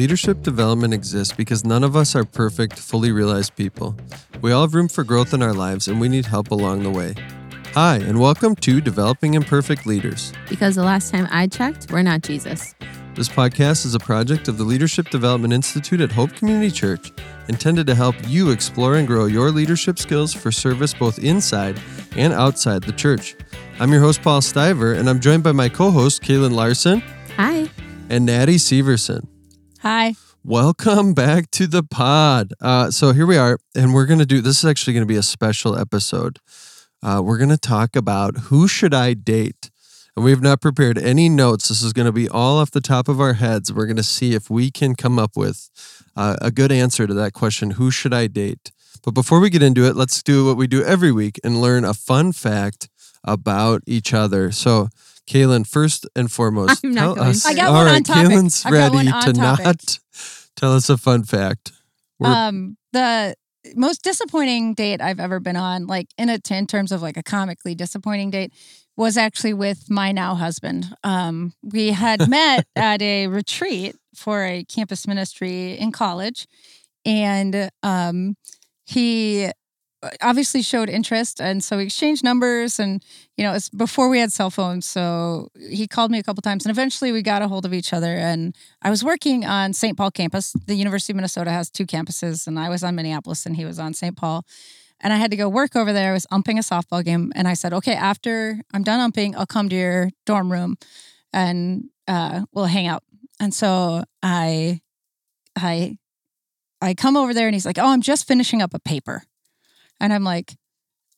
Leadership development exists because none of us are perfect, fully realized people. We all have room for growth in our lives and we need help along the way. Hi, and welcome to Developing Imperfect Leaders. Because the last time I checked, we're not Jesus. This podcast is a project of the Leadership Development Institute at Hope Community Church, intended to help you explore and grow your leadership skills for service both inside and outside the church. I'm your host, Paul Stiver, and I'm joined by my co host, Kaelyn Larson Hi. and Naty Severson. Hi. Welcome back to the pod. Uh, so here we are, and we're going to do this is actually going to be a special episode. Uh, we're going to talk about who should I date? And we have not prepared any notes. This is going to be all off the top of our heads. We're going to see if we can come up with uh, a good answer to that question who should I date? But before we get into it, let's do what we do every week and learn a fun fact about each other. So, Kaelyn, first and foremost, I'm not tell going us. I got all one right, on topic. Kaelyn's got ready one on to topic. not tell us a fun fact. We're- Um, the most disappointing date I've ever been on, like in a in terms of like a comically disappointing date, was actually with my now husband. Um, we had met at a retreat for a campus ministry in college, and um, he obviously showed interest and so we exchanged numbers and you know it's before we had cell phones so he called me a couple times and eventually we got a hold of each other and i was working on st paul campus. The university of minnesota has two campuses and i was on minneapolis and he was on st paul and i had to go work over there. I was umping a softball game and i said okay after i'm done umping i'll come to your dorm room and uh, we'll hang out. And so i i i come over there and he's like oh i'm just finishing up a paper and I'm like,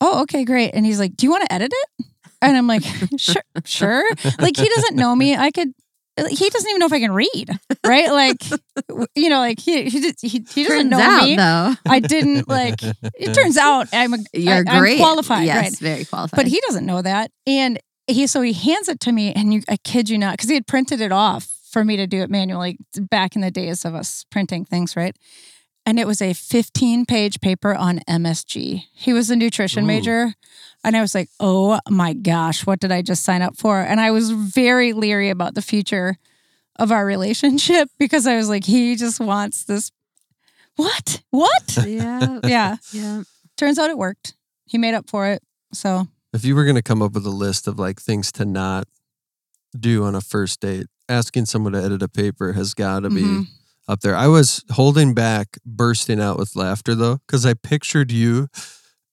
oh, okay, great. And he's like, do you want to edit it? And I'm like, sure, sure. Like he doesn't know me. I could. He doesn't even know if I can read, right? Like, you know, like he he he, he doesn't Turns know out, me. though, I didn't like. It turns out I'm a you're I- I'm great. qualified, Yes, right? very qualified. But he doesn't know that. And he so he hands it to me, and you, I kid you not, because he had printed it off for me to do it manually back in the days of us printing things, right? And it was a 15 page paper on MSG. He was a nutrition Ooh. major. And I was like, oh my gosh, what did I just sign up for? And I was very leery about the future of our relationship because I was like, he just wants this. What? What? yeah, yeah. yeah. Turns out it worked. He made up for it. So If you were going to come up with a list of like things to not do on a first date, asking someone to edit a paper has got to be Mhm. Up there. I was holding back, bursting out with laughter though, because I pictured you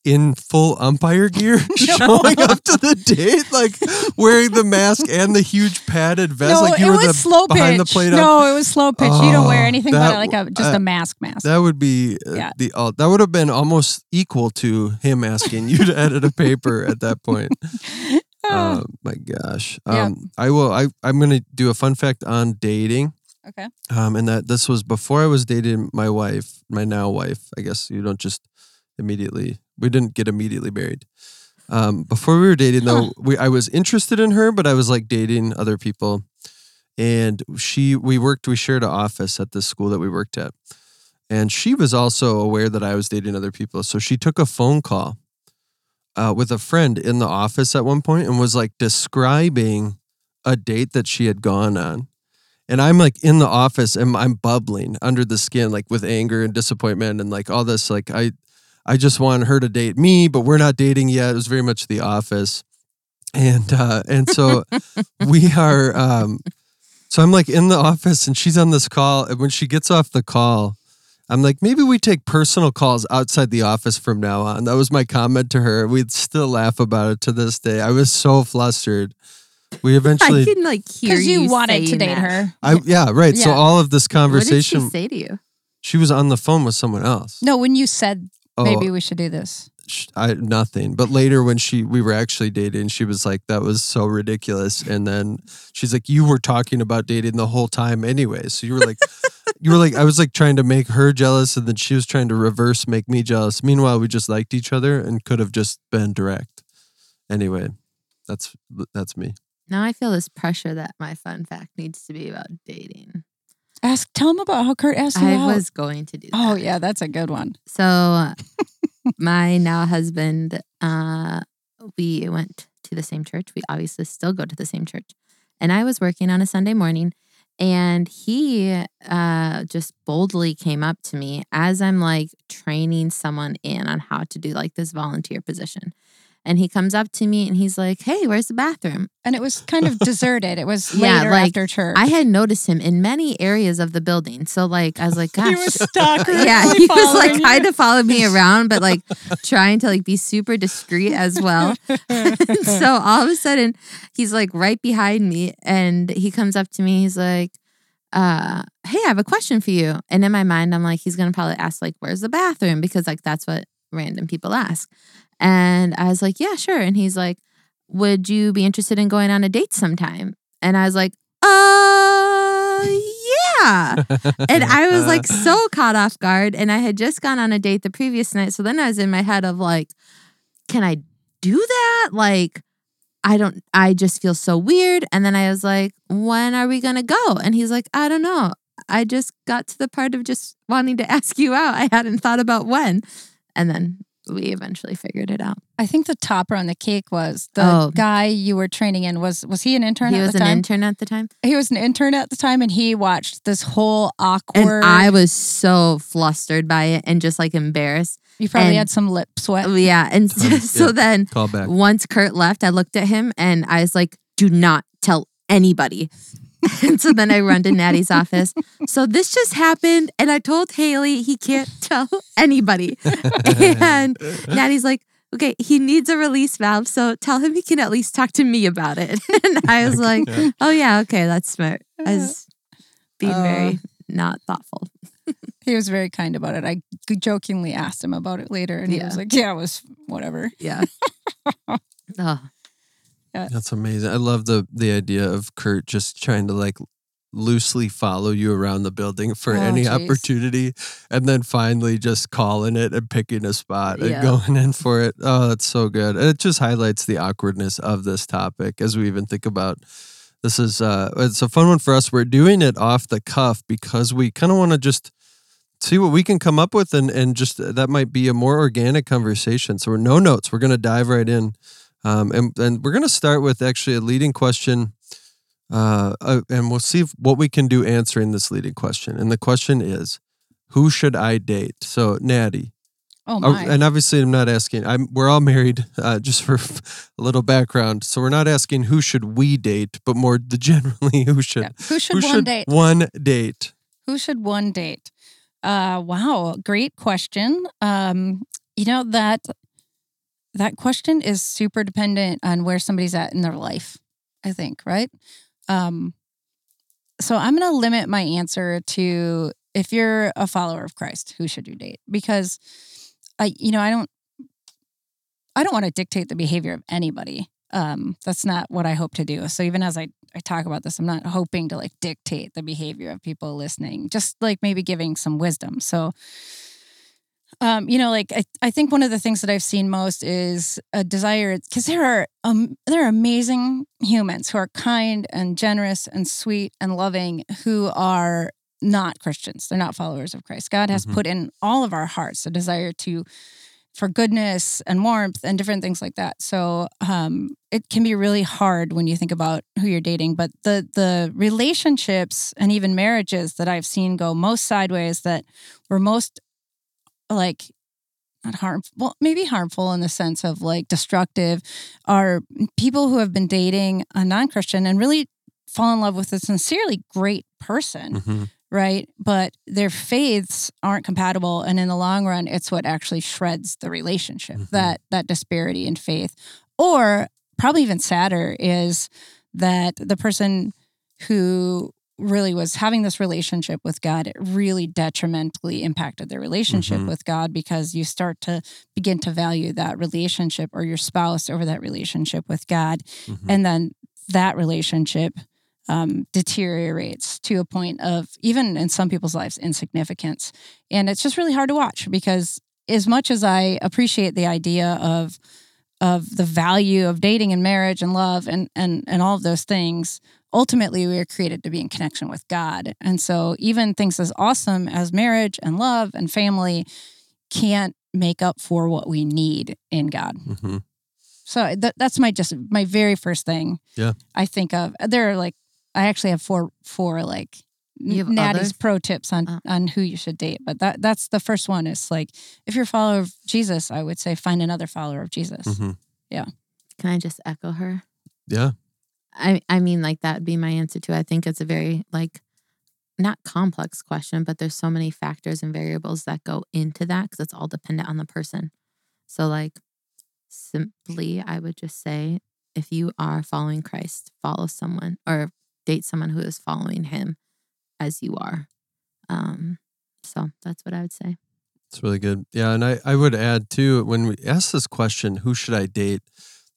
in full umpire gear showing up to the date, like wearing the mask and the huge padded vest. no, like you it were was the slow pitch. the plate. no, it was slow pitch. you don't wear Oh, anything that but like a just a mask mask. That would be uh, Yeah. the uh, that would have been almost equal to him asking you to edit a paper at that point. Oh my gosh. Yeah. Um, I will. I I'm gonna do a fun fact on dating. Okay. Um, and that this was before I was dating my wife, my now wife. I guess you don't just immediately. We didn't get immediately married. Um, before we were dating, though, Huh. we I was interested in her, but I was like dating other people. And she, we worked, we shared an office at this school that we worked at, and she was also aware that I was dating other people. So she took a phone call uh, with a friend in the office at one point and was like describing a date that she had gone on. And I'm like in the office and I'm bubbling under the skin, like with anger and disappointment and like all this. Like I, I just want her to date me, but we're not dating yet. It was very much the office, and uh, and so we are. Um, so I'm like in the office and she's on this call, and when she gets off the call, I'm like, maybe we take personal calls outside the office from now on. That was my comment to her. We'd still laugh about it to this day. I was so flustered. We eventually I can like hear Because you, you wanted to date that. her. I yeah, right. So all of this conversation, What did she say to you? she was on the phone with someone else. No, when you said Oh, maybe we should do this. I nothing. But later when she we were actually dating, she was like, "That was so ridiculous." And then she's like, "You were talking about dating the whole time, anyway." So you were like, you were like, I was like trying to make her jealous, and then she was trying to reverse make me jealous. Meanwhile, we just liked each other and could have just been direct. Anyway, that's that's me. Now I feel this pressure that my fun fact needs to be about dating. Ask tell him about how Kurt asked you I out. was going to do that. Oh yeah, that's a good one. So my now husband, uh, we went to the same church. We obviously still go to the same church. And I was working on a Sunday morning And he uh, just boldly came up to me as I'm like training someone in on how to do like this volunteer position. And he comes up to me and he's like, Hey, where's the bathroom? And it was kind of deserted. It was Yeah, later like, after church. I had noticed him in many areas of the building. So, like, I was like, Gosh. he was stalker. yeah, he was like kind of following me around, but like trying to like be super discreet as well. so all of a sudden, he's like right behind me, and he comes up to me. He's like, uh, "Hey, I have a question for you." And in my mind, I'm like, he's gonna probably ask like, "Where's the bathroom?" Because like that's what random people ask. And I was like, "Yeah, sure." And he's like, "Would you be interested in going on a date sometime?" And I was like, "Uh, yeah." and I was like so caught off guard. And I had just gone on a date the previous night. So then I was in my head of like, can I do that? Like, I don't, I just feel so weird. And then I was like, when are we going to go? And he's like, I don't know. I just got to the part of just wanting to ask you out. I hadn't thought about when. And then we eventually figured it out. I think the topper on the cake was the Oh. guy you were training in was was he an intern he at was the an time? intern at the time. he was an intern at the time and he watched this whole awkward And I was so flustered by it and just like embarrassed. you probably and- had some lip sweat. Oh, yeah. And so, so then Call back. Once Kurt left, I looked at him and I was like, do not tell anybody. And so then I run to Naty's office. So this just happened. And I told Haley he can't tell anybody. and Naty's like, okay, he needs a release valve. So tell him he can at least talk to me about it. and I was like, oh, yeah, okay, that's smart. I was being Uh, very not thoughtful. He was very kind about it. I jokingly asked him about it later and he was like, Yeah, it was whatever. Yeah. oh, That's amazing. I love the the idea of Kurt just trying to like loosely follow you around the building for Oh, any geez. opportunity and then finally just calling it and picking a spot and going in for it. Oh, that's so good. And it just highlights the awkwardness of this topic as we even think about this is uh it's a fun one for us. We're doing it off the cuff because we kind of want to just see what we can come up with and and just that might be a more organic conversation. So we're no notes. We're going to dive right in. Um, and, and we're going to start with actually a leading question. Uh, uh, and we'll see if, what we can do answering this leading question. And the question is, who should I date? So, Naty, Oh my. and obviously I'm not asking. I'm we're all married. Uh, just for a little background, so we're not asking who should we date, but more the generally who should Yeah. Who should who one should date? one date. Who should one date? Uh, wow, great question. Um, you know that that question is super dependent on where somebody's at in their life. I think, right? Um, so I'm going to limit my answer to if you're a follower of Christ, who should you date? Because I, you know, I don't, I don't want to dictate the behavior of anybody. Um, that's not what I hope to do. So even as I, I talk about this, I'm not hoping to like dictate the behavior of people listening, just like maybe giving some wisdom. So, um, you know, like I, I think one of the things that I've seen most is a desire because there are um there are amazing humans who are kind and generous and sweet and loving who are not Christians. They're not followers of Christ. God has Mhm. put in all of our hearts a desire to for goodness and warmth and different things like that. So um, it can be really hard when you think about who you're dating. But the the relationships and even marriages that I've seen go most sideways that were most like not harmful, well, maybe harmful in the sense of like destructive, are people who have been dating a non-Christian and really fall in love with a sincerely great person Mhm. right? But their faiths aren't compatible, and in the long run, it's what actually shreds the relationship. Mhm. That that disparity in faith, or probably even sadder, is that the person who really was having this relationship with God, it really detrimentally impacted their relationship Mhm. with God because you start to begin to value that relationship or your spouse over that relationship with God. Mhm. And then that relationship um, deteriorates to a point of even in some people's lives insignificance and it's just really hard to watch because as much as i appreciate the idea of of the value of dating and marriage and love and and and all of those things ultimately we are created to be in connection with god and so even things as awesome as marriage and love and family can't make up for what we need in god Mhm. so that, that's my just my very first thing Yeah. I think of. There are like I actually have four four like You have Naty's others? pro tips on Oh. on who you should date. But that that's the first one. Is like if you're a follower of Jesus, I would say find another follower of Jesus. Mhm. Can I just echo her? Yeah. I I mean, like that would be my answer too. I think it's a very like not complex question, but there's so many factors and variables that go into that because it's all dependent on the person. So like simply, I would just say if you are following Christ, follow someone or date someone who is following Him as you are. Um, so that's what I would say. It's really good. Yeah. And I, I would add too, when we ask this question, who should I date?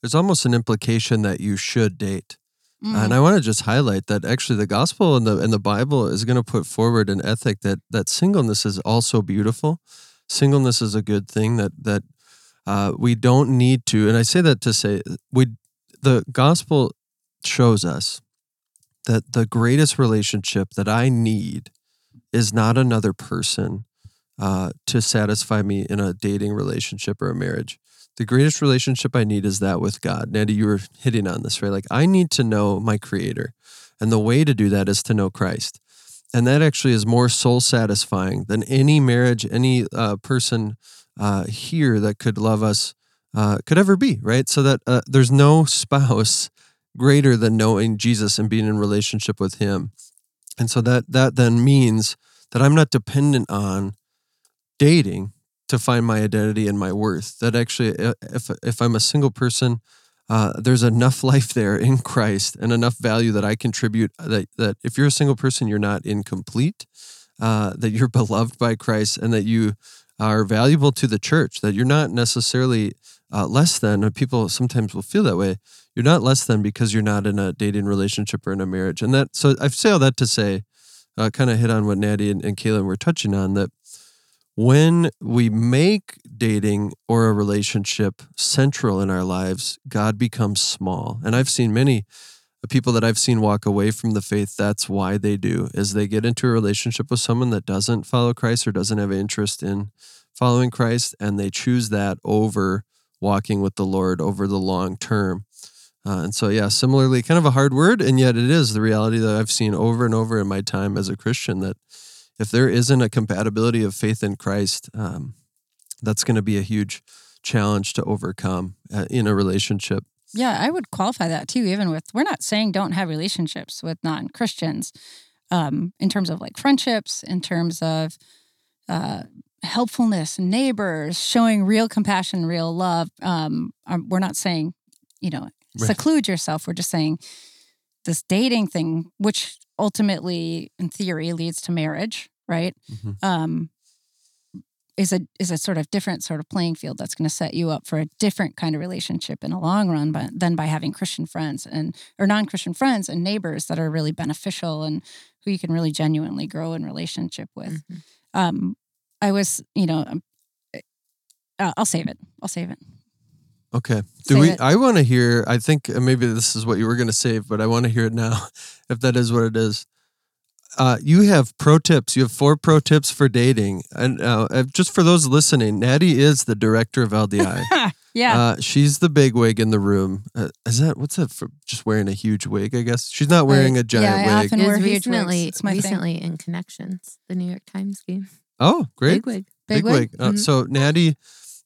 There's almost an implication that you should date. Mm. And I want to just highlight that actually the gospel and the and the Bible is going to put forward an ethic that that singleness is also beautiful. Singleness is a good thing that that uh, we don't need to. And I say that to say we the gospel shows us that the greatest relationship that I need is not another person uh, to satisfy me in a dating relationship or a marriage the greatest relationship I need is that with God. Naty, you were hitting on this, right? Like, I need to know my creator. And the way to do that is to know Christ. And that actually is more soul satisfying than any marriage, any uh, person uh, here that could love us uh, could ever be, right? So that uh, there's no spouse greater than knowing Jesus and being in relationship with him. And so that that then means that I'm not dependent on dating to find my identity and my worth. That actually, if if I'm a single person, uh, there's enough life there in Christ and enough value that I contribute. That that if you're a single person, you're not incomplete. Uh, that you're beloved by Christ and that you are valuable to the church. That you're not necessarily uh, less than. People sometimes will feel that way. You're not less than because you're not in a dating relationship or in a marriage. And that so I say all that to say, uh, kind of hit on what Naty and, and Kaelyn were touching on that when we make dating or a relationship central in our lives, God becomes small. And I've seen many people that I've seen walk away from the faith. That's why they do is they get into a relationship with someone that doesn't follow Christ or doesn't have interest in following Christ, and they choose that over walking with the Lord over the long term. Uh, and so, yeah, similarly, kind of a hard word, and yet it is the reality that I've seen over and over in my time as a Christian that if there isn't a compatibility of faith in Christ, um, that's going to be a huge challenge to overcome uh, in a relationship. Yeah, I would qualify that too, even with we're not saying don't have relationships with non Christians um, in terms of like friendships, in terms of uh, helpfulness, neighbors, showing real compassion, real love. Um, um, we're not saying, you know, Right. seclude yourself. We're just saying this dating thing, which ultimately, in theory, leads to marriage, right? Mhm. Um, is a is a sort of different sort of playing field that's going to set you up for a different kind of relationship in the long run but than by having christian friends and or non-christian friends and neighbors that are really beneficial and who you can really genuinely grow in relationship with Mhm. um i was you know uh, i'll save it i'll save it Okay. Do Say we? it. I want to hear. I think uh, maybe this is what you were going to save, but I want to hear it now, if that is what it is. Uh, you have pro tips. You have four pro tips for dating, and uh, uh, just for those listening, Naty is the director of LDI. yeah Uh, she's the big wig in the room. Uh, is that what's that for? Just wearing a huge wig, I guess. She's not wearing a giant yeah, I wig. often wear was huge wigs. recently, It's my thing. recently in Connections, the New York Times game. Oh, great. Big wig. Big wig? Uh, Mhm. So Naty,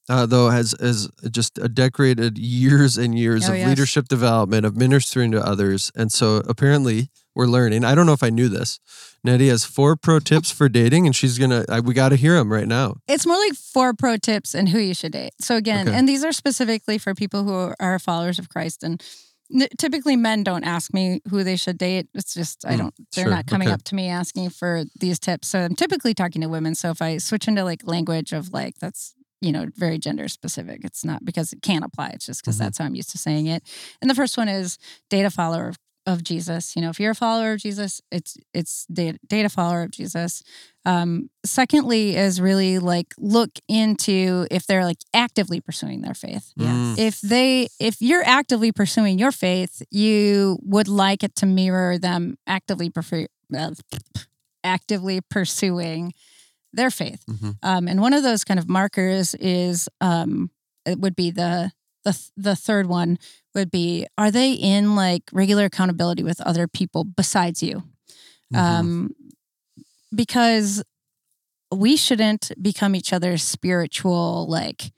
uh, though, has has just a decorated years and years Oh, of yes. leadership development, of ministering to others, and so apparently we're learning. I don't know if I knew this. Naty has four pro tips for dating, and she's gonna. I, we got to hear them right now. It's more like four pro tips and who you should date. So again, Okay. and these are specifically for people who are followers of Christ. And n- typically, men don't ask me who they should date. It's just I Mm, don't. They're sure, not coming okay. up to me asking for these tips. So I'm typically talking to women. So if I switch into like language of like that's you know very gender specific, it's not because it can't apply. It's just because Mhm. that's how I'm used to saying it. And the first one is data follower of, of Jesus. You know, if you're a follower of Jesus, it's it's date, date a follower of Jesus. Um, secondly, is really like look into if they're like actively pursuing their faith. Mm. If they, if you're actively pursuing your faith, you would like it to mirror them actively prefer, uh, actively pursuing their faith. Mhm. Um, and one of those kind of markers is um, it would be the the the third one would be: Are they in like regular accountability with other people besides you? Mhm. Um, because we shouldn't become each other's spiritual like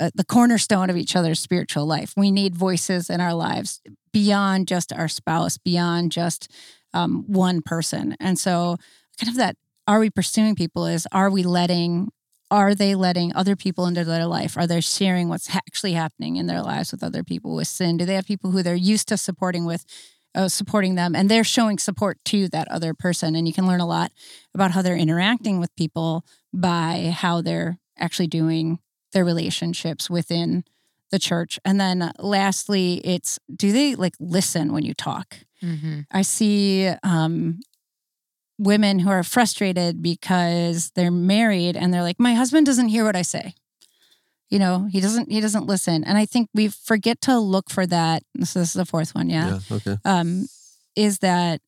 uh, the cornerstone of each other's spiritual life. We need voices in our lives beyond just our spouse, beyond just um, one person. And so, kind of that are we pursuing people is are we letting are they letting other people into their life? Are they sharing what's actually happening in their lives with other people with sin? Do they have people who they're used to supporting with, uh, supporting them, and they're showing support to that other person? And you can learn a lot about how they're interacting with people by how they're actually doing their relationships within the church. And then uh, lastly, it's do they like listen when you talk? Mm-hmm. I see um, women who are frustrated because they're married and they're like, my husband doesn't hear what I say. You know, he doesn't. He doesn't listen. And I think we forget to look for that. This, this is the fourth one. Yeah. yeah. Okay. Um, is that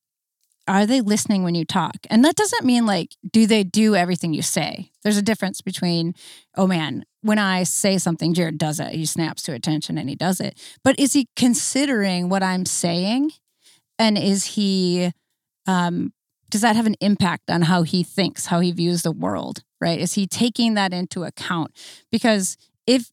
are they listening when you talk? And that doesn't mean like, do they do everything you say? There's a difference between, oh man, when I say something, Jared does it. He snaps to attention and he does it. But is he considering what I'm saying? And is he, um, does that have an impact on how he thinks, how he views the world? Right? Is he taking that into account? Because if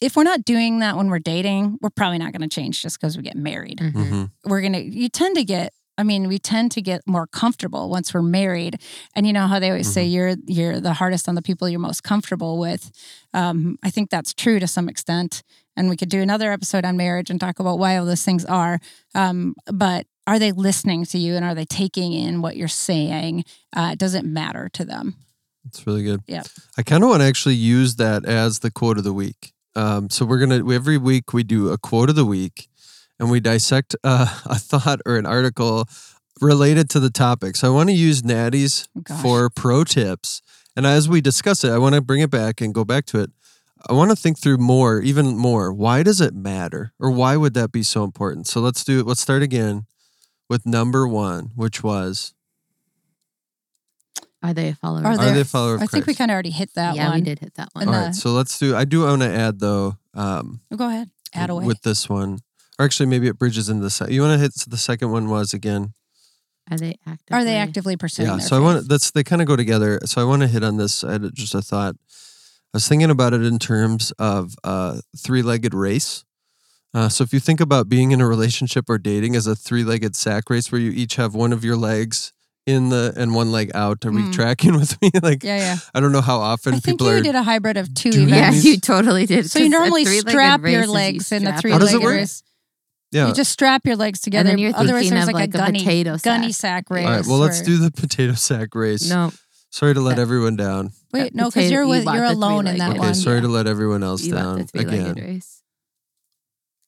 if we're not doing that when we're dating, we're probably not going to change just because we get married Mm-hmm. hmm we're gonna you tend to get i mean we tend to get more comfortable once we're married and you know how they always say you're you're the hardest on the people you're most comfortable with um, i think that's true to some extent and we could do another episode on marriage and talk about why all those things are um, but are they listening to you and are they taking in what you're saying uh, does it matter to them It's really good. Yeah. I kind of want to actually use that as the quote of the week. Um, so we're gonna every week we do a quote of the week, and we dissect uh, a thought or an article related to the topic. So I want to use Naty's Oh, for pro tips, and as we discuss it, I want to bring it back and go back to it. I want to think through more, even more. Why does it matter, or why would that be so important? So let's do it. Let's start again with number one, which was Are they a follower? Are of Are they a follower of i think we kind of already hit that yeah, one we did hit that one. And All the- right, so let's do. I do want to add though. Um, go ahead add away with this one, or actually maybe it bridges into the. Se- you want to hit the second one was again. Are they active? are they actively pursuing yeah. their So I faith? want that's they kind of go together. So I want to hit on this. I had just a thought. I was thinking about it in terms of a three-legged race. Uh, so if you think about being in a relationship or dating as a three-legged sack race, where you each have one of your legs in the and one leg out, are we Mm. tracking with me? like yeah yeah I don't know how often I think people you are. did a hybrid of two doing Yeah, you totally did. So you normally strap your is you legs in the strap three How does it legged work? race. yeah. You just strap your legs together. And then you're Otherwise, thinking there's of like, like a a gunny, potato gunny sack. sack race. All right. Well, let's do the potato sack race. No, Sorry to let Uh, everyone down. Wait, no, because you're you with want you're alone in that three-legged Okay, one. sorry to let everyone else you down three-legged again. race.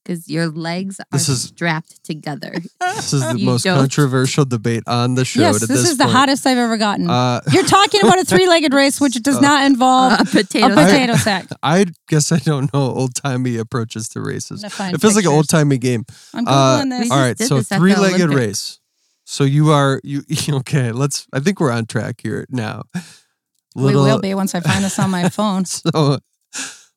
Because your legs are This is- strapped together. This is the You most don't- controversial debate on the show. Yes, at this, this is the point. hottest I've ever gotten. Uh, you're talking about a three-legged race, which does not involve a potato. a sack. potato sack. I guess I don't know old timey approaches to races. I'm gonna find It feels like an old timey game. I'm Uh, googling this. We All just right, did so this at the three legged race. So you are you okay? Let's. I think we're on track here now. we will be once I find this on my phone. So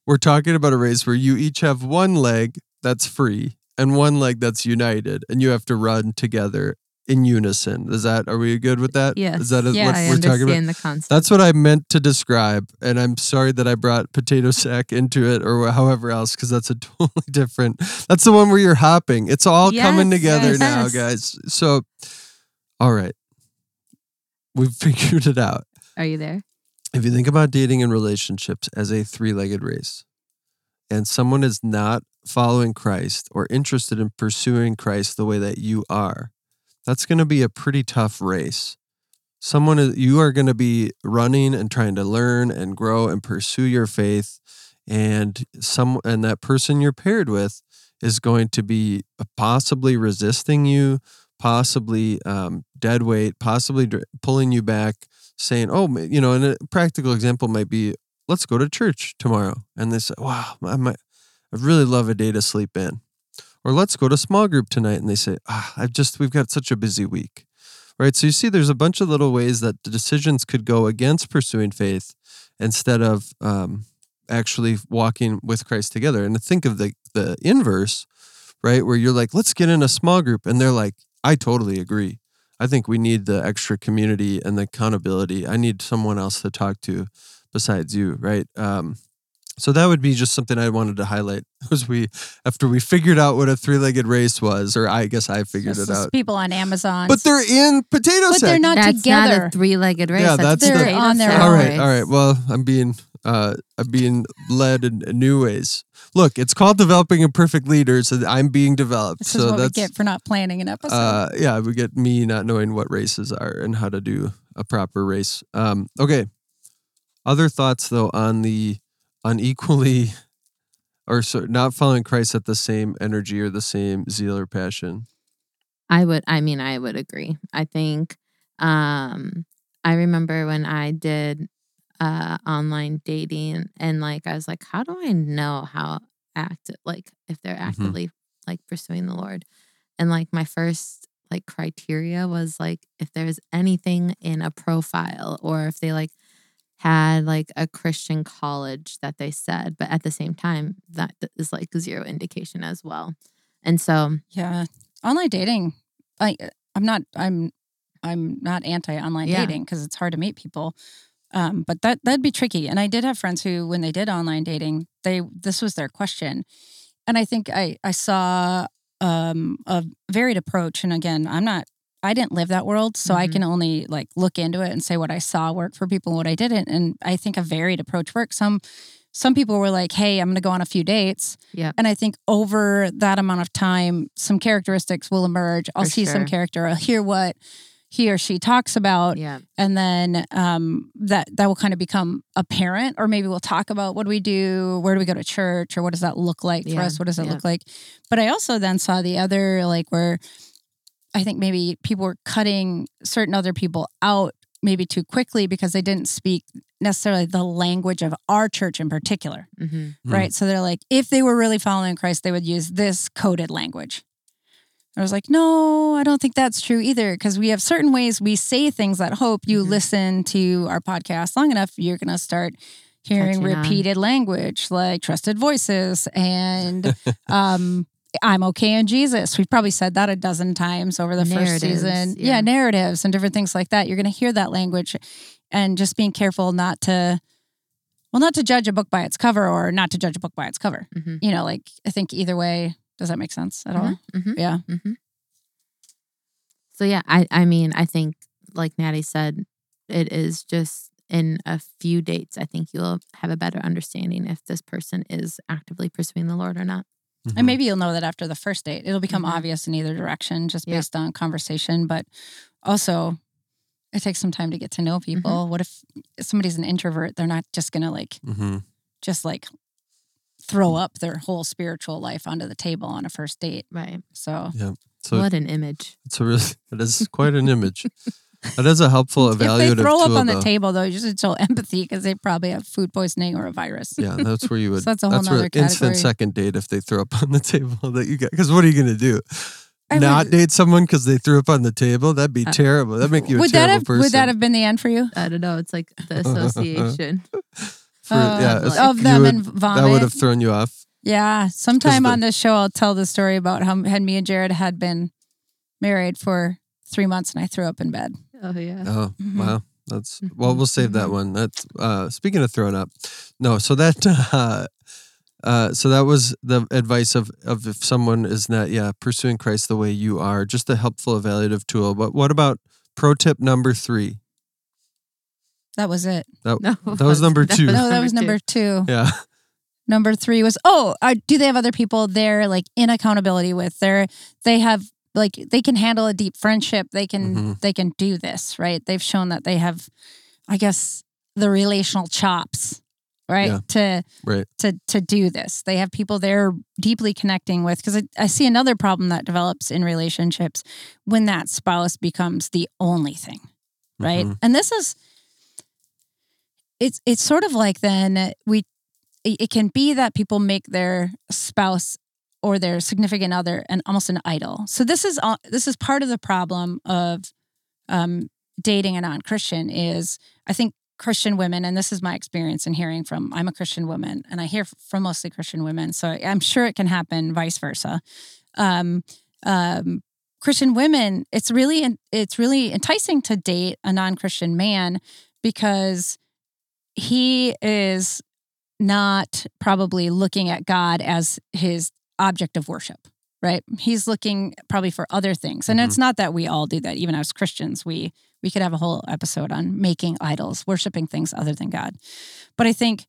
we're talking about a race where you each have one leg that's free and one leg that's united, and you have to run together in unison. Is that? Are we good with that? Yes. Is that Yeah, what I we're talking about? the concept. That's what I meant to describe, and I'm sorry that I brought potato sack into it or however else, because that's a totally different. That's the one where you're hopping. It's all coming together yes. now, guys. So, all right, we've figured it out. Are you there? If you think about dating and relationships as a three-legged race, and someone is not following Christ or interested in pursuing Christ the way that you are, that's going to be a pretty tough race. Someone you are going to be running and trying to learn and grow and pursue your faith and some and that person you're paired with is going to be possibly resisting you possibly um, dead weight possibly dr- pulling you back saying oh you know and a practical example might be let's go to church tomorrow and they say wow i might i really love a day to sleep in or let's go to small group tonight and they say ah, i've just we've got such a busy week right? So you see, there's a bunch of little ways that the decisions could go against pursuing faith instead of um, actually walking with Christ together. And think of the the inverse, right? Where you're like, let's get in a small group, and they're like, I totally agree. I think we need the extra community and the accountability. I need someone else to talk to besides you, right? Um, so that would be just something I wanted to highlight was we after we figured out what a three-legged race was, or I guess I figured This it is out. people on Amazon. But they're in potato But sack. they're not that's together. not a three-legged race. Yeah, that's, that's a the- potato on their sack all own. right, race. all right. Well, I'm being uh I'm being led in, in new ways. Look, it's called developing a perfect leader, so I'm being developed. this so is what we that's get for not planning an episode. uh yeah, we get me not knowing what races are and how to do a proper race. Um okay. Other thoughts though on the unequally or so not following Christ at the same energy or the same zeal or passion. I would I mean I would agree. I think um I remember when I did uh online dating and like I was like how do I know how active like if they're actively like pursuing the Lord? And like my first like criteria was like if there's anything in a profile or if they like had like a Christian college that they said, but at the same time that is like zero indication as well. And so yeah, online dating. I I'm not I'm I'm not anti online Yeah. dating because it's hard to meet people. Um, but that that'd be tricky. And I did have friends who, when they did online dating, they this was their question, and I think I I saw um, a varied approach. And again, I'm not I didn't live that world, so I Mhm. can only like look into it and say what I saw work for people and what I didn't. And I think a varied approach works. Some some people were like, "Hey, I'm going to go on a few dates," yeah. and I think over that amount of time, some characteristics will emerge. I'll For see some character. I'll hear what he or she talks about, Yeah. and then um, that that will kind of become apparent. Or maybe we'll talk about what do we do, where do we go to church, or what does that look like for us? What does that yeah. look like? But I also then saw the other like where I think maybe people were cutting certain other people out maybe too quickly because they didn't speak necessarily the language of our church in particular Mm-hmm. Mm. right? So they're like, if they were really following Christ, they would use this coded language. I was like, no, I don't think that's true either, because we have certain ways we say things that hope you Mhm. listen to our podcast long enough, you're going to start hearing Catching on. repeated language like trusted voices and um, I'm okay in Jesus. We've probably said that a dozen times over the first season. yeah. yeah, narratives and different things like that. You're going to hear that language and just being careful not to well not to judge a book by its cover or not to judge a book by its cover Mm-hmm. you know like i think either way does that make sense at all Mm-hmm. yeah So yeah, I I mean I think like Naty said, it is just in a few dates. I think you'll have a better understanding if this person is actively pursuing the Lord or not. Mhm. and maybe you'll know that after the first date it'll become Mhm. obvious in either direction just Yeah. based on conversation but also it takes some time to get to know people what if somebody's an introvert they're not just gonna like Mhm. just like throw up their whole spiritual life onto the table on a first date Right. so yeah. So what an image. it's a really it is quite an image. That is a helpful evaluative. if they evaluative throw up tool, on the table though you should show empathy because they probably have food poisoning or a virus Yeah, that's where you would. So that's a whole where nother instant second date if they throw up on the table that you got. Because what are you going to do? I Not would- date someone because they threw up on the table? That'd be Uh, terrible. That'd make you a would that terrible have person. would that have been the end for you I don't know. It's like the association. For- Uh, yeah, of of them would- and vomit that would have thrown you off. Yeah, sometime the- on this show, I'll tell the story about how had me and Jared had been married for three months, and I threw up in bed. Oh yeah. Oh Mhm. wow, that's well. Mhm, We'll save that mhm. one. That's uh, speaking of throwing up. No, so that uh, uh, so that was the advice of of if someone is not yeah pursuing Christ the way you are, just a helpful evaluative tool. But what about pro tip number three? That was it. No, That was number two. No, that was number two. Yeah, Number three was oh, uh, do they have other people they're like in accountability with? They're they have like they can handle a deep friendship. They can Mhm. they can do this right. They've shown that they have, I guess, the relational chops, right? Yeah. To right. to to do this. They have people they're deeply connecting with because I, I see another problem that develops in relationships when that spouse becomes the only thing, right? Mhm. And this is it's it's sort of like then we it, it can be that people make their spouse or their significant other and almost an idol. So this is all- this is part of the problem of um, dating a non-Christian is I think Christian women, and this is my experience in hearing from, I'm a Christian woman and I hear from mostly Christian women. So I'm sure it can happen vice versa. Um, um, Christian women, it's really, it's really enticing to date a non-Christian man because he is not probably looking at God as his object of worship, right? He's looking probably for other things. And mm-hmm. it's not that we all do that. Even as Christians, we we could have a whole episode on making idols, worshiping things other than God. But I think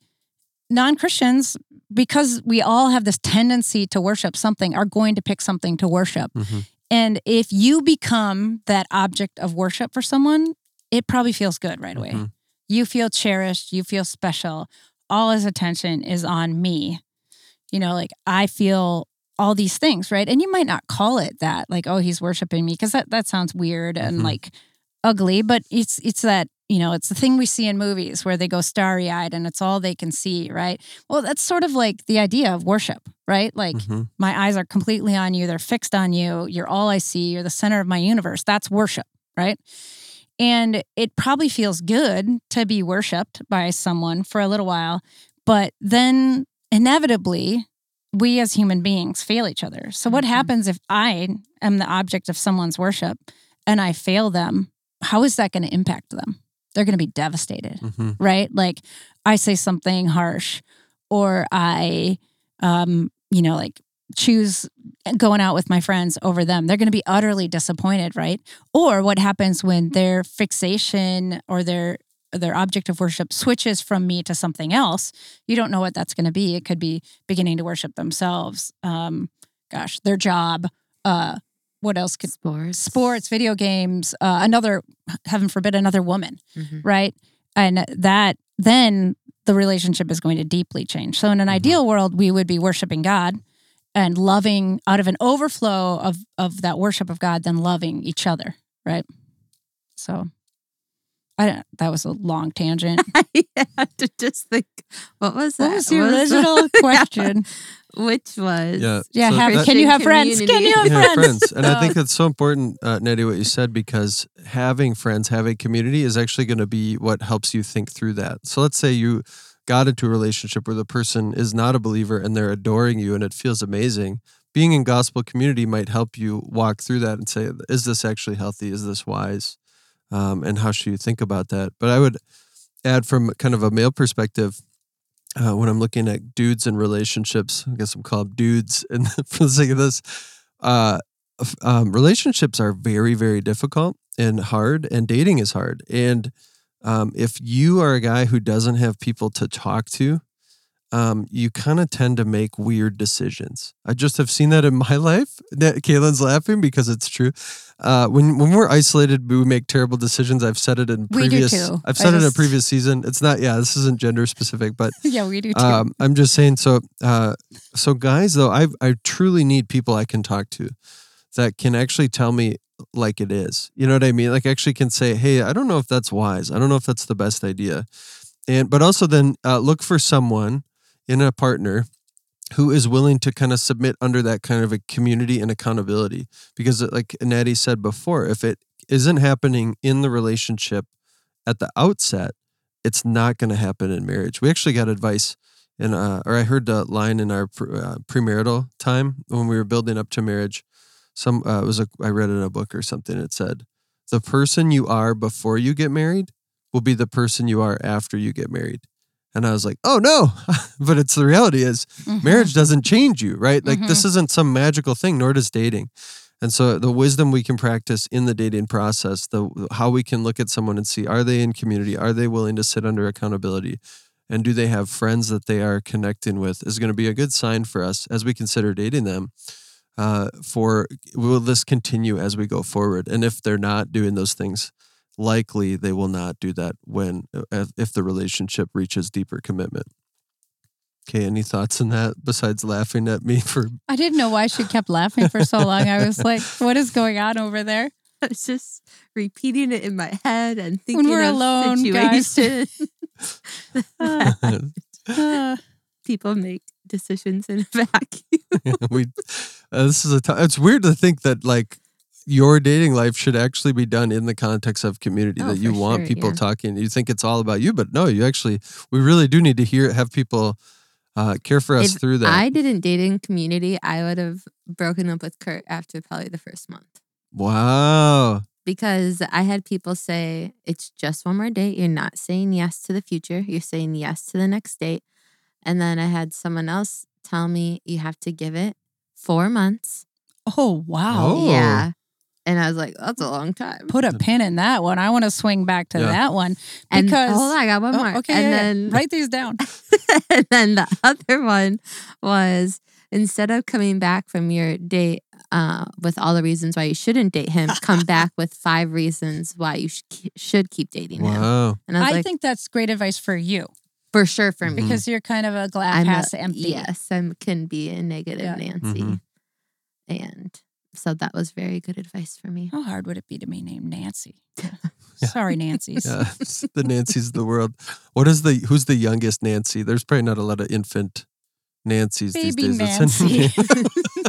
non-Christians because we all have this tendency to worship something are going to pick something to worship. Mm-hmm. And if you become that object of worship for someone, it probably feels good right away. Mm-hmm. You feel cherished, you feel special. All his attention is on me. You know, like I feel all these things, right? And you might not call it that, like, oh, he's worshiping me, because that, that sounds weird and mm-hmm. like ugly, but it's it's that, you know, it's the thing we see in movies where they go starry eyed and it's all they can see, right? Well, that's sort of like the idea of worship, right? Like mm-hmm. my eyes are completely on you, they're fixed on you, you're all I see, you're the center of my universe. That's worship, right? And it probably feels good to be worshiped by someone for a little while, but then inevitably we as human beings fail each other. So, what mm-hmm. happens if I am the object of someone's worship and I fail them? How is that going to impact them? They're going to be devastated, mm-hmm. right? Like I say something harsh, or I, um, you know, like choose going out with my friends over them. They're going to be utterly disappointed, right? Or what happens when their fixation or their their object of worship switches from me to something else, you don't know what that's going to be. It could be beginning to worship themselves. Um, gosh, their job. Uh, what else could sports, sports, video games, uh, another, heaven forbid, another woman, mm-hmm. right? And that then the relationship is going to deeply change. So in an mm-hmm. ideal world, we would be worshiping God and loving out of an overflow of of that worship of God, then loving each other, right? So I don't. That was a long tangent. I had to just think. What was that? What was the original question? Which was yeah. Yeah. So have, that, can you have friends? Can you have yeah, friends? friends? And I think it's so important, uh, Naty, what you said, because having friends, having community is actually going to be what helps you think through that. So let's say you got into a relationship where the person is not a believer and they're adoring you and it feels amazing. Being in gospel community might help you walk through that and say, is this actually healthy? Is this wise? Um, and how should you think about that? But I would add from kind of a male perspective, uh, when I'm looking at dudes and relationships, I guess I'm called dudes, and for the sake of this, uh, um, relationships are very, very difficult and hard, and dating is hard. And um, if you are a guy who doesn't have people to talk to, um, you kind of tend to make weird decisions. I just have seen that in my life. That Kaelyn's laughing because it's true. Uh, when when we're isolated, we make terrible decisions. I've said it in previous. We do too. I've said just... it in a previous season. It's not. Yeah, this isn't gender specific, but yeah, we do too. Um, I'm just saying. So, uh, so guys, though, I I truly need people I can talk to that can actually tell me like it is. You know what I mean? Like actually can say, hey, I don't know if that's wise. I don't know if that's the best idea. And but also then uh, look for someone in a partner who is willing to kind of submit under that kind of a community and accountability. Because, uh, like Naty said before, if it isn't happening in the relationship at the outset, it's not going to happen in marriage. We actually got advice, in, uh, or I heard the line in our uh, premarital time when we were building up to marriage. Some uh, it was a I read in a book or something. It said, "The person you are before you get married will be the person you are after you get married." And I was like, oh no. but it's the reality is mm-hmm. marriage doesn't change you, right? Like mm-hmm. this isn't some magical thing, nor does dating. And so the wisdom we can practice in the dating process, the how we can look at someone and see are they in community? Are they willing to sit under accountability? And do they have friends that they are connecting with is going to be a good sign for us as we consider dating them. Uh, for will this continue as we go forward? And if they're not doing those things, likely they will not do that when uh, if the relationship reaches deeper commitment. Okay, any thoughts on that besides laughing at me for I didn't know why she kept laughing for so long. I was like, what is going on over there? I was just repeating it in my head and thinking when we're alone, situations. uh, uh, people make decisions in a vacuum. we uh, this is a t- it's weird to think that like your dating life should actually be done in the context of community Oh, that you want sure, people yeah. talking. You think it's all about you, but no, you actually we really do need to hear have people uh, care for us If through that. I didn't dating community, I would have broken up with Kurt after probably the first month. wow. because I had people say it's just one more date. You're not saying yes to the future. You're saying yes to the next date. And then I had someone else tell me you have to give it four months. Oh wow. Oh. Yeah. And I was like, that's a long time. Put a pin in that one. I want to swing back to Yeah. that one And because hold on, I got one more. okay, and yeah, yeah. then write these down. and then the other one was instead of coming back from your date uh, with all the reasons why you shouldn't date him, come back with five reasons why you sh- should keep dating him. And I was I like, think that's great advice for you for sure for me. because you're kind of a glass I'm half a, empty. Yes, I can be a negative Yeah. Nancy. Mhm. And so that was very good advice for me. How hard would it be to be named Nancy? Sorry, Nancy's. Yeah. the Nancy's of the world. What is the who's the youngest Nancy? There's probably not a lot of infant Nancy's Baby these days. It's Nancy.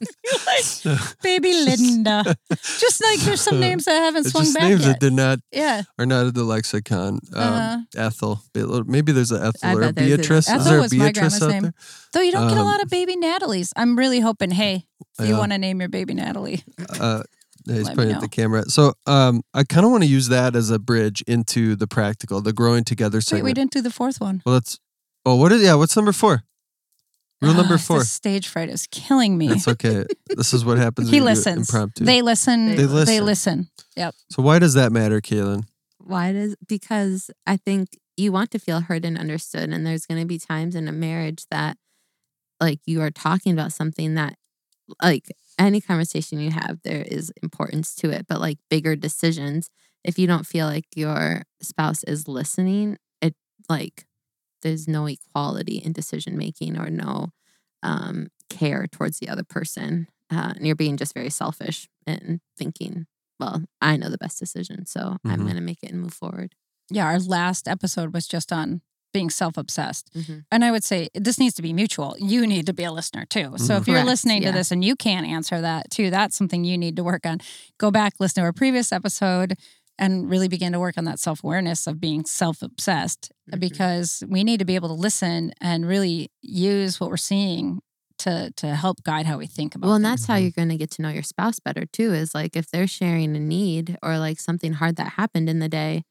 like baby Linda. Just like there's some names that haven't It's swung just back names yet. that did not yeah. are not in the lexicon. Um, Uh-huh. Ethel, maybe there's an Ethel or bet there's an Beatrice. Ethel Is there a was my Beatrice grandma's out name. there? Though you don't get a Um, lot of baby Natalie's. I'm really hoping, hey, if you Yeah. want to name your baby Natalie. Uh, he's Let pointing at the camera. So um, I kind of want to use that as a bridge into the practical, the growing together Wait, segment. we didn't do the fourth one. Well, that's oh, what is yeah? What's number four? Rule number the four. stage fright is killing me. That's okay. this is what happens. he when you do it listens. impromptu. They listen. They They listen. listen. Yep. so why does that matter, Kaelyn? Why does because I think you want to feel heard and understood. And there's gonna be times in a marriage that like you are talking about something that like any conversation you have, there is importance to it. But like bigger decisions, if you don't feel like your spouse is listening, it like there's no equality in decision making or no um, care towards the other person. Uh, and you're being just very selfish and thinking, well, I know the best decision, so I'm Mhm. going to make it and move forward. Yeah. Our last episode was just on being self obsessed. Mhm. And I would say this needs to be mutual. You need to be a listener too. So Mhm. if you're listening yeah. to this and you can't answer that too, that's something you need to work on. Go back, listen to our previous episode, and really begin to work on that self awareness of being self obsessed Mhm. because we need to be able to listen and really use what we're seeing to to help guide how we think about Well, and things. that's how Mhm. you're going to get to know your spouse better too. Is like if they're sharing a need or like something hard that happened in the day,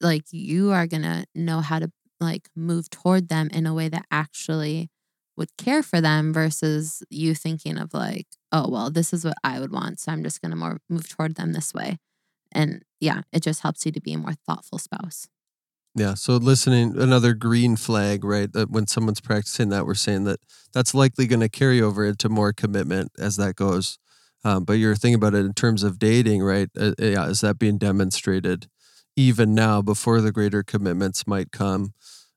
like you are going to know how to like move toward them in a way that actually would care for them versus you thinking of like, oh, well, this is what I would want. So I'm just going to more move toward them this way. And yeah, it just helps you to be a more thoughtful spouse. Yeah. So listening, another green flag, right? That when someone's practicing that, we're saying that that's likely going to carry over into more commitment as that goes. Um, but you're thinking about it in terms of dating, right? Uh, yeah, is that being demonstrated even now before the greater commitments might come?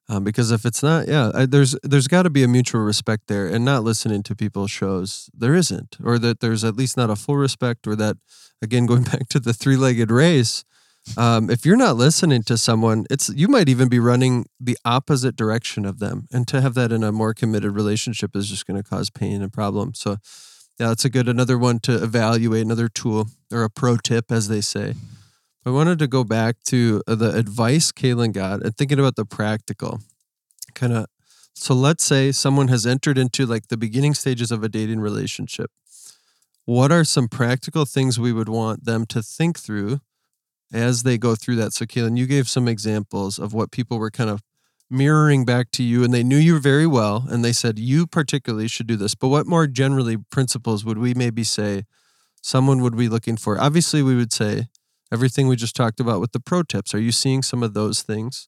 Um, because if it's not, yeah, I, there's there's got to be a mutual respect there, and not listening to people shows there isn't, or that there's at least not a full respect, or that again going back to the three-legged race, um, if you're not listening to someone, it's you might even be running the opposite direction of them, and to have that in a more committed relationship is just going to cause pain and problems. So, yeah, that's a good another one to evaluate, another tool or a pro tip, as they say. I wanted to go back to uh, the advice Kaelyn got and thinking about the practical kind of. So let's say someone has entered into like the beginning stages of a dating relationship. What are some practical things we would want them to think through as they go through that? So, Kaelyn, you gave some examples of what people were kind of mirroring back to you, and they knew you very well, and they said you particularly should do this. But what more generally principles would we maybe say someone would be looking for? Obviously, we would say everything we just talked about with the pro tips. Are you seeing some of those things?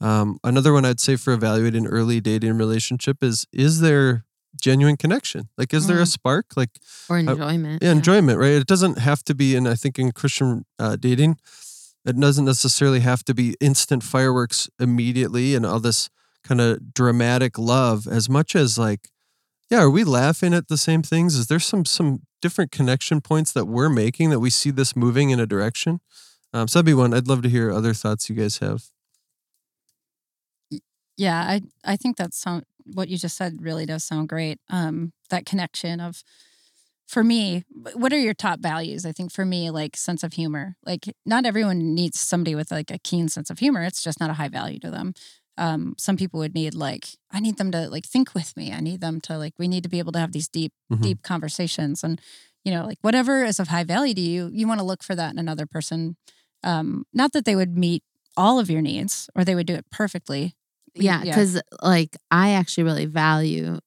Um, another one I'd say for evaluating early dating relationship is is there genuine connection? Like, is there a Mm. spark? Like, Or enjoyment. yeah, enjoyment, right? It doesn't have to be, and I think in Christian uh, dating, it doesn't necessarily have to be instant fireworks immediately and all this kind of dramatic love as much as like, yeah, are we laughing at the same things? Is there some some different connection points that we're making that we see this moving in a direction? Um, so that'd be one. I'd love to hear other thoughts you guys have. Yeah, I I think that sound what you just said really does sound great. Um, that connection of for me, what are your top values? I think for me, like sense of humor. Like not everyone needs somebody with like a keen sense of humor. It's just not a high value to them. Um, some people would need like I need them to like think with me. I need them to like we need to be able to have these deep Mhm. deep conversations and you know like whatever is of high value to you, you want to look for that in another person. Um, not that they would meet all of your needs or they would do it perfectly. Yeah, because like I actually really value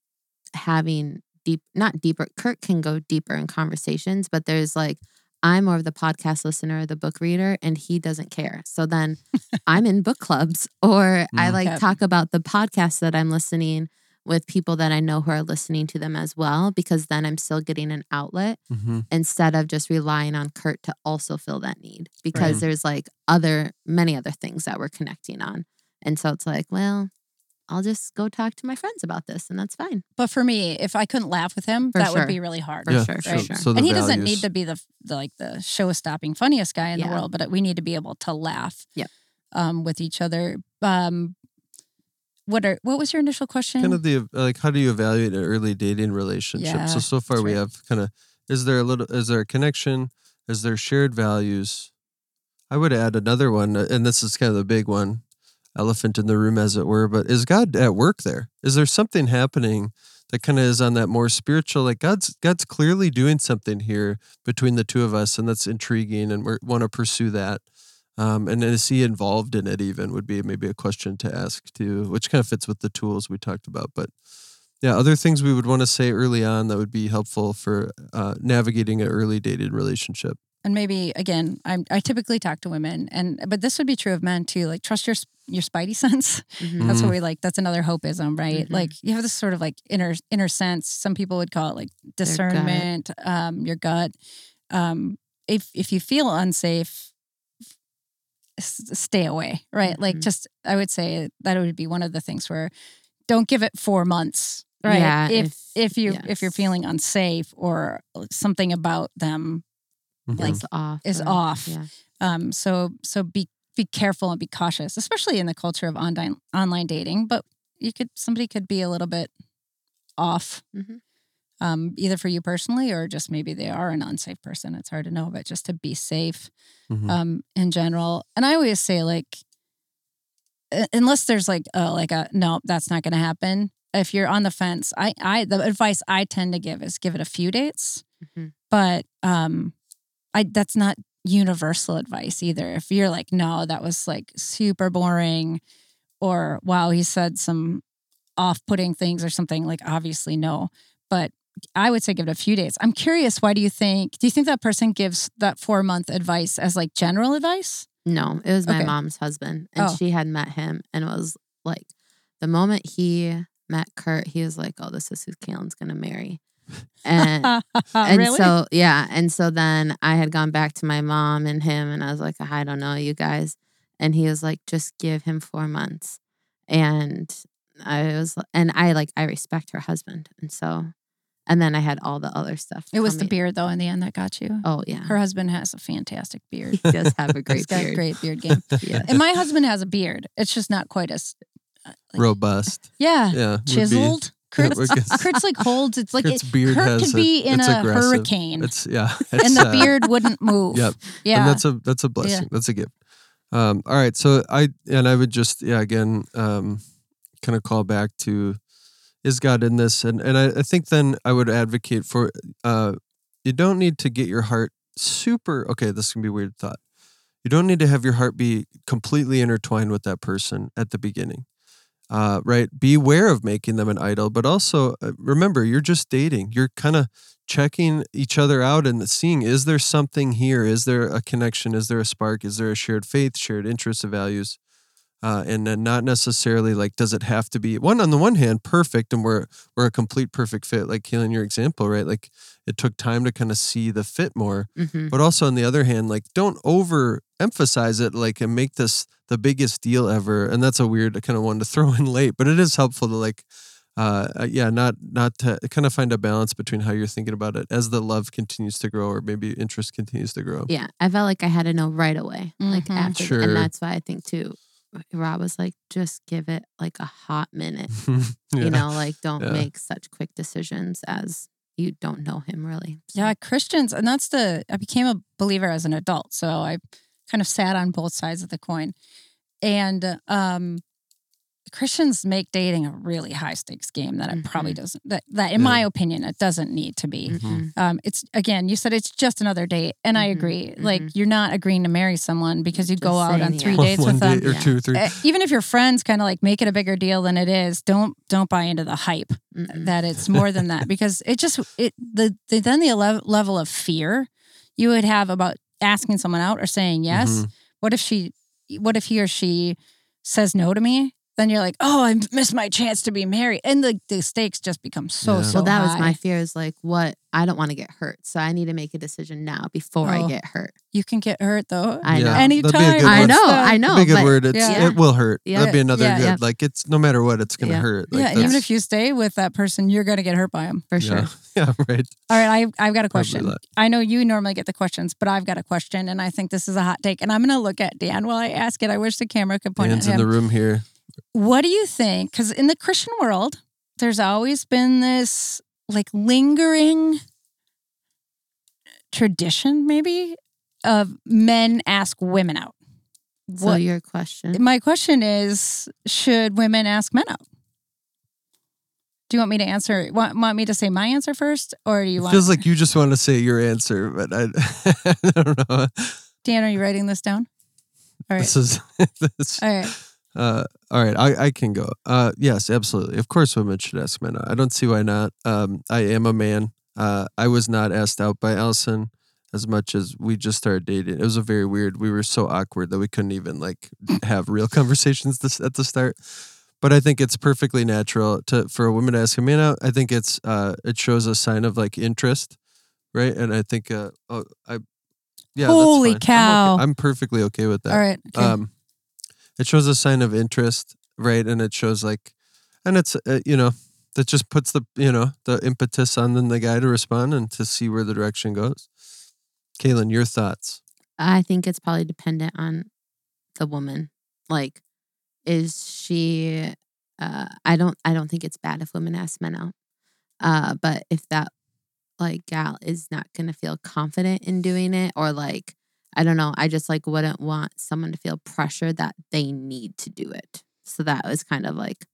having deep, not deeper. Kurt can go deeper in conversations, but there's like I'm more of the podcast listener, the book reader, and he doesn't care. So then I'm in book clubs, or I Mm. like talk about the podcasts that I'm listening with people that I know who are listening to them as well, because then I'm still getting an outlet Mhm. instead of just relying on Kurt to also fill that need because Right. there's like other many other things that we're connecting on. And so it's like, well, I'll just go talk to my friends about this and that's fine. But for me, if I couldn't laugh with him, For that sure. would be really hard. For yeah, sure, right. sure. So the and he doesn't need to be the, the like the show stopping funniest guy in the world, but we need to be able to laugh Yep. um, with each other. Um, what are what was your initial question? kind of the like how do you evaluate an early dating relationship Yeah, so so far that's we right. have kind of is there a little is there a connection is there shared values i would add another one and this is kind of the big one elephant in the room as it were but is god at work there is there something happening that kind of is on that more spiritual like god's god's clearly doing something here between the two of us and that's intriguing and we want to pursue that um, and is he involved in it even would be maybe a question to ask too, which kind of fits with the tools we talked about. But yeah, other things we would want to say early on that would be helpful for uh, navigating an early dated relationship. And maybe again, I'm, I typically talk to women, and but this would be true of men too. Like trust your your spidey sense. Mhm. That's what we like. That's another hopeism, right? Mhm. Like you have this sort of like inner inner sense. Some people would call it like gut. discernment, um, your gut. Um, if if you feel unsafe, s- stay away, right? Like Mhm. just I would say that would be one of the things where don't give it four months, right? Yeah, if if- if you if you're feeling unsafe or something about them Mhm. Like, is off. is or- off. Yeah. um, so so be be careful and be cautious, especially in the culture of online online dating. But you could somebody could be a little bit off, Mhm. um, either for you personally or just maybe they are an unsafe person. It's hard to know, but just to be safe Mhm. um, in general. And I always say like, unless there's like uh, like a no, that's not going to happen. If you're on the fence, I I the advice I tend to give is give it a few dates Mhm. but um i that's not universal advice either. If you're like no that was like super boring or wow he said some off-putting things or something like obviously no. But i would say give it a few days. I'm curious why do you think do you think that person gives that four month advice as like general advice? No, it was my Okay. mom's husband, and Oh. she had met him, and it was like the moment he met Kurt, he was like, "Oh, this is who Kaelyn's gonna marry," and and really so yeah, and so then I had gone back to my mom and him, and I was like, "I don't know, you guys," and he was like, "Just give him four months," and I was, and I like, I respect her husband, and so, and then I had all the other stuff. it was the coming. beard though in the end that got you Oh yeah, her husband has a fantastic beard he does have a he's great got a beard. great beard game Yeah. and my husband has a beard it's just not quite as uh, like- Robust. yeah Yeah. chiseled. Kurt's, Kurt's like holds. It's like Kurt's it, beard Kurt has could be in a aggressive. hurricane, It's yeah. and the uh, beard wouldn't move. Yep. Yeah, And that's a that's a blessing. That's a gift. Um, all right. So I and I would just yeah again um, kind of call back to is God in this and and I, I think then I would advocate for uh, you don't need to get your heart super okay. This can be a weird thought. You don't need to have your heart be completely intertwined with that person at the beginning. Uh, right. Beware of making them an idol, but also uh, remember you're just dating. You're kind of checking each other out and seeing is there something here? Is there a connection? Is there a spark? Is there a shared faith, shared interests, values? Uh, and then not necessarily like does it have to be one on the one hand perfect and we're we're a complete perfect fit like Kaelyn your example right like it took time to kind of see the fit more Mhm. but also on the other hand like don't over emphasize it like and make this the biggest deal ever and that's a weird kind of one to throw in late but it is helpful to like uh uh, yeah not not to kind of find a balance between how you're thinking about it as the love continues to grow or maybe interest continues to grow Yeah, I felt like I had to know right away, like Mhm. after, Sure. and that's why I think too. Rob was like, just give it like a hot minute, Yeah. you know, like don't Yeah. make such quick decisions as you don't know him really. So- Yeah, Christians, and that's the I became a believer as an adult, so I kind of sat on both sides of the coin. And um Christians make dating a really high stakes game that it probably doesn't that that in Yeah. my opinion it doesn't need to be. Mhm. Um it's again, you said it's just another date and I Mhm, agree. Like mhm. you're not agreeing to marry someone because you go out on three yeah. dates One with them. or Yeah. two, three. Uh, even if your friends kind of like make it a bigger deal than it is, don't don't buy into the hype that it's more than that because it just it the, the then the lev- level of fear you would have about asking someone out or saying yes. Mhm. What if she what if he or she says no to me? Then you're like, oh, I missed my chance to be married, and the, the stakes just become so Yeah. so. so that was high. my fear is like what I don't want to get hurt. So I need to make a decision now before I Oh. get hurt. You can get hurt though. I Yeah. know. That'd be a Anytime. good I one. know, I know. Be a good but word. It's Yeah. it will hurt. Yeah. That'd be another Yeah, good. yeah. Like it's no matter what, it's gonna Yeah. hurt. Like, yeah, even that's- if you stay with that person, you're gonna get hurt by them. For sure. yeah, yeah, right. All right, I, I've got a Probably question. that. I know you normally get the questions, but I've got a question, and I think this is a hot take. And I'm going to look at Dan while I ask it. I wish the camera could point Dan's at in him. the room here. What do you think? Because in the Christian world, there's always been this like lingering tradition, maybe, of men ask women out. So What your question. my question is: Should women ask men out? Do you want me to answer? Want, want me to say my answer first, or do you It want? feels like you just want to say your answer, but I, I don't know. Dan, are you writing this down? All right. This is this, All right. Uh, all right. I, I can go. Uh, yes, absolutely. Of course, women should ask men out. I don't see why not. Um, I am a man. Uh, I was not asked out by Allison as much as we just started dating. It was a very weird. We were so awkward that we couldn't even like have real conversations this, at the start. But I think it's perfectly natural to for a woman to ask a man out. I think it's uh, it shows a sign of like interest, right? And I think uh, oh, I yeah. that's Holy fine. I'm okay- cow. I'm, perfectly okay with that All right. Okay. um it shows a sign of interest right and it shows like and it's uh, you know that just puts the you know the impetus on then the guy to respond and to see where the direction goes Kaelyn your thoughts I think it's probably dependent on the woman. Like, is she? Uh, I don't. I don't think it's bad if women ask men out. Uh, but if that like gal is not gonna feel confident in doing it, or like I don't know, I just like wouldn't want someone to feel pressure that they need to do it. So that was kind of like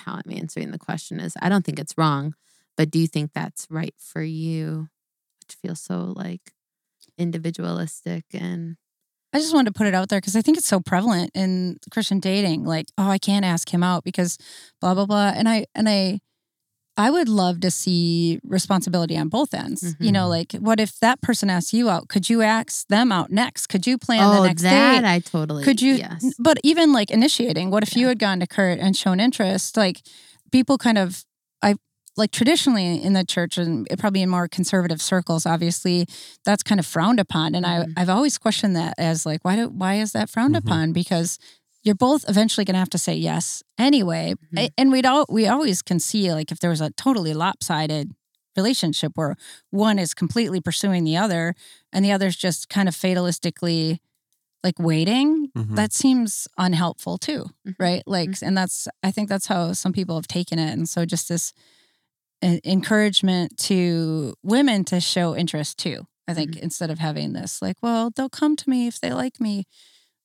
how I'm answering the question. Is I don't think it's wrong, but do you think that's right for you? Which feels so like individualistic and I just wanted to put it out there because I think it's so prevalent in Christian dating. Like, oh, I can't ask him out because blah blah blah. And I and I I would love to see responsibility on both ends. You know, Mhm. like what if that person asks you out? Could you ask them out next? Could you plan oh, the next that date? I totally Could you? Yes. But even like initiating, what if you had gone to Kurt and shown interest? Like people kind of, I like traditionally in the church and probably in more conservative circles, obviously that's kind of frowned upon. And Mhm. I, I've always questioned that as like, why do, why is that frowned Mhm. upon? Because you're both eventually going to have to say yes anyway. Mhm. And we'd all, we always can see like if there was a totally lopsided relationship where one is completely pursuing the other and the other's just kind of fatalistically like waiting Mhm. that seems unhelpful too Mhm. right like and that's i think that's how some people have taken it and so just this encouragement to women to show interest too i think instead of having this like well they'll come to me if they like me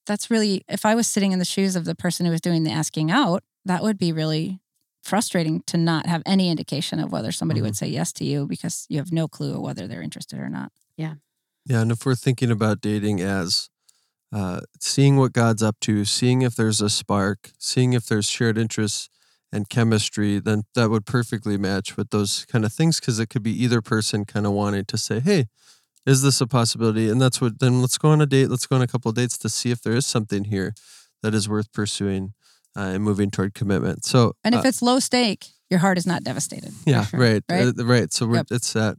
that's really if i was sitting in the shoes of the person who was doing the asking out that would be really frustrating to not have any indication of whether somebody would say yes to you because you have no clue whether they're interested or not Yeah. yeah and if we're thinking about dating as uh, seeing what god's up to seeing if there's a spark seeing if there's shared interests and chemistry then that would perfectly match with those kind of things because it could be either person kind of wanting to say hey is this a possibility and that's what then let's go on a date let's go on a couple of dates to see if there is something here that is worth pursuing uh, and moving toward commitment so and uh, if it's low stake your heart is not devastated yeah sure. right Right? uh, right so we're Yep. it's that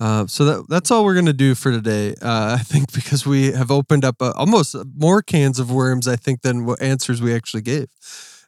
uh, so that that's all we're gonna do for today. Uh, I think because we have opened up uh, almost more cans of worms, I think, than what answers we actually gave.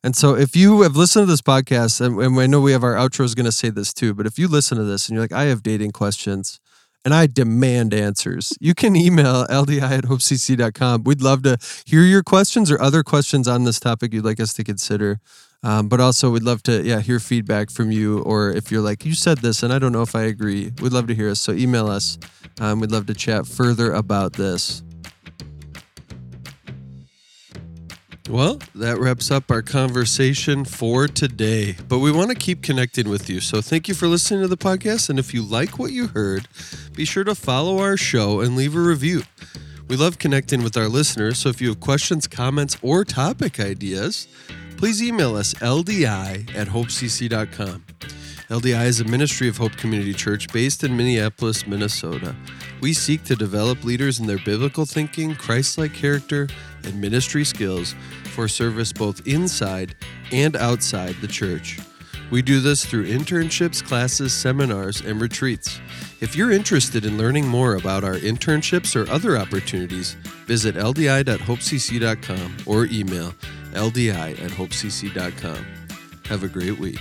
And so, if you have listened to this podcast, and, and I know we have our outro is going to say this too, but if you listen to this and you're like, I have dating questions, and I demand answers. You can email ldi at hopecc.com. We'd love to hear your questions or other questions on this topic you'd like us to consider. Um, but also, we'd love to yeah hear feedback from you, or if you're like you said this and I don't know if I agree, we'd love to hear us. So email us. Um, we'd love to chat further about this. Well, that wraps up our conversation for today. But we want to keep connecting with you. So thank you for listening to the podcast. And if you like what you heard, be sure to follow our show and leave a review. We love connecting with our listeners. So if you have questions, comments, or topic ideas, please email us ldi at hopecc.com. LDI is a ministry of Hope Community Church based in Minneapolis, Minnesota. We seek to develop leaders in their biblical thinking, Christ like character, and ministry skills for service both inside and outside the church. We do this through internships, classes, seminars, and retreats. If you're interested in learning more about our internships or other opportunities, visit ldi.hopecc.com or email ldi at hopecc.com. Have a great week.